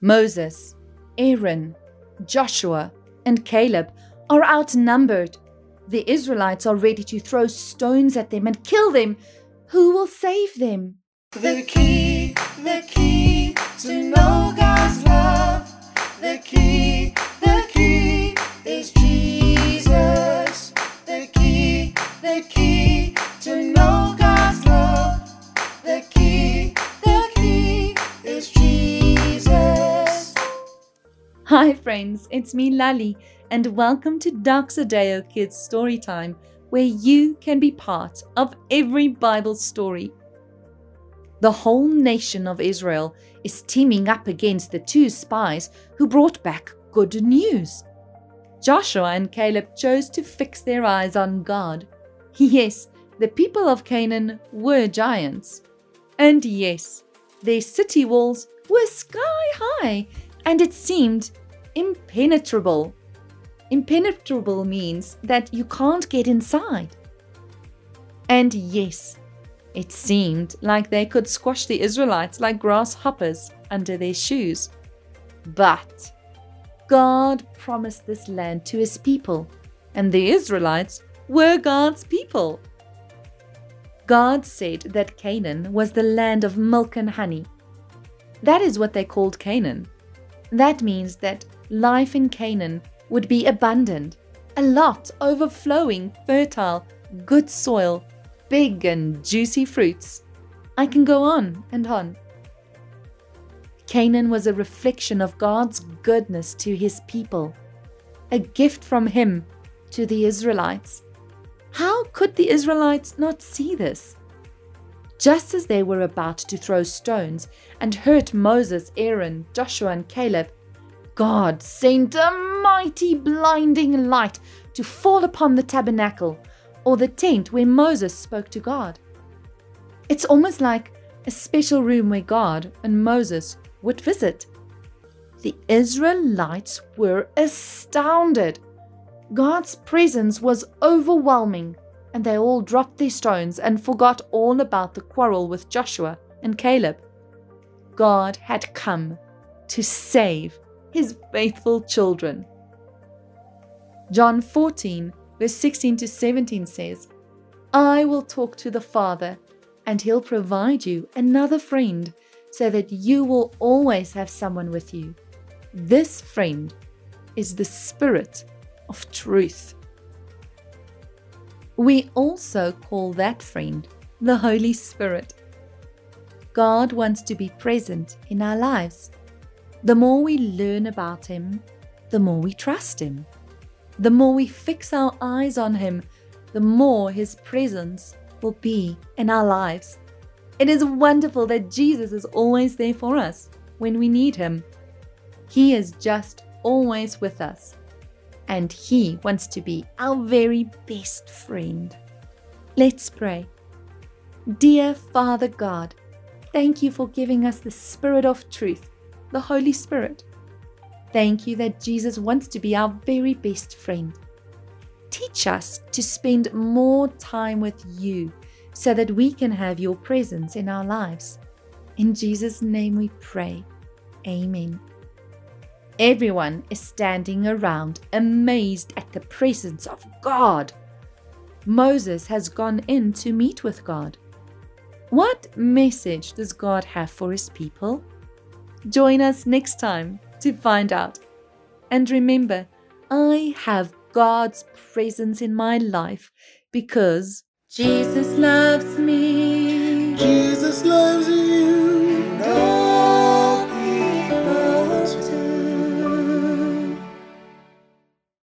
Moses, Aaron, Joshua, and Caleb are outnumbered. The Israelites are ready to throw stones at them and kill them. Who will save them? The key, the key to know God's love. Hi, friends, it's me, Lali, and welcome to Doxadeo Kids Storytime, where you can be part of every Bible story. The whole nation of Israel is teaming up against the two spies who brought back good news. Joshua and Caleb chose to fix their eyes on God. Yes, the people of Canaan were giants. And yes, their city walls were sky high and it seemed impenetrable. Impenetrable means that you can't get inside. And yes, it seemed like they could squash the Israelites like grasshoppers under their shoes. But God promised this land to his people, and the Israelites were God's people. God said that Canaan was the land of milk and honey. That is what they called Canaan. That means that life in Canaan would be abundant, a lot, overflowing, fertile, good soil, big and juicy fruits. I can go on and on. Canaan was a reflection of God's goodness to his people, a gift from him to the Israelites. How could the Israelites not see this? Just as they were about to throw stones and hurt Moses, Aaron, Joshua, and Caleb, God sent a mighty blinding light to fall upon the tabernacle or the tent where Moses spoke to God. It's almost like a special room where God and Moses would visit. The Israelites were astounded. God's presence was overwhelming, and they all dropped their stones and forgot all about the quarrel with Joshua and Caleb. God had come to save his faithful children. John 14, verse 16 to 17 says, I will talk to the Father, and he'll provide you another friend so that you will always have someone with you. This friend is the Spirit of truth. We also call that friend the Holy Spirit. God wants to be present in our lives. The more we learn about Him, the more we trust Him. The more we fix our eyes on Him, the more His presence will be in our lives. It is wonderful that Jesus is always there for us when we need Him. He is just always with us, and He wants to be our very best friend. Let's pray. Dear Father God, thank you for giving us the Spirit of truth, the Holy Spirit. Thank you that Jesus wants to be our very best friend. Teach us to spend more time with you so that we can have your presence in our lives. In Jesus' name we pray. Amen. Everyone is standing around amazed at the presence of God. Moses has gone in to meet with God. What message does God have for his people? Join us next time to find out. And remember, I have God's presence in my life because Jesus loves me. Jesus loves you.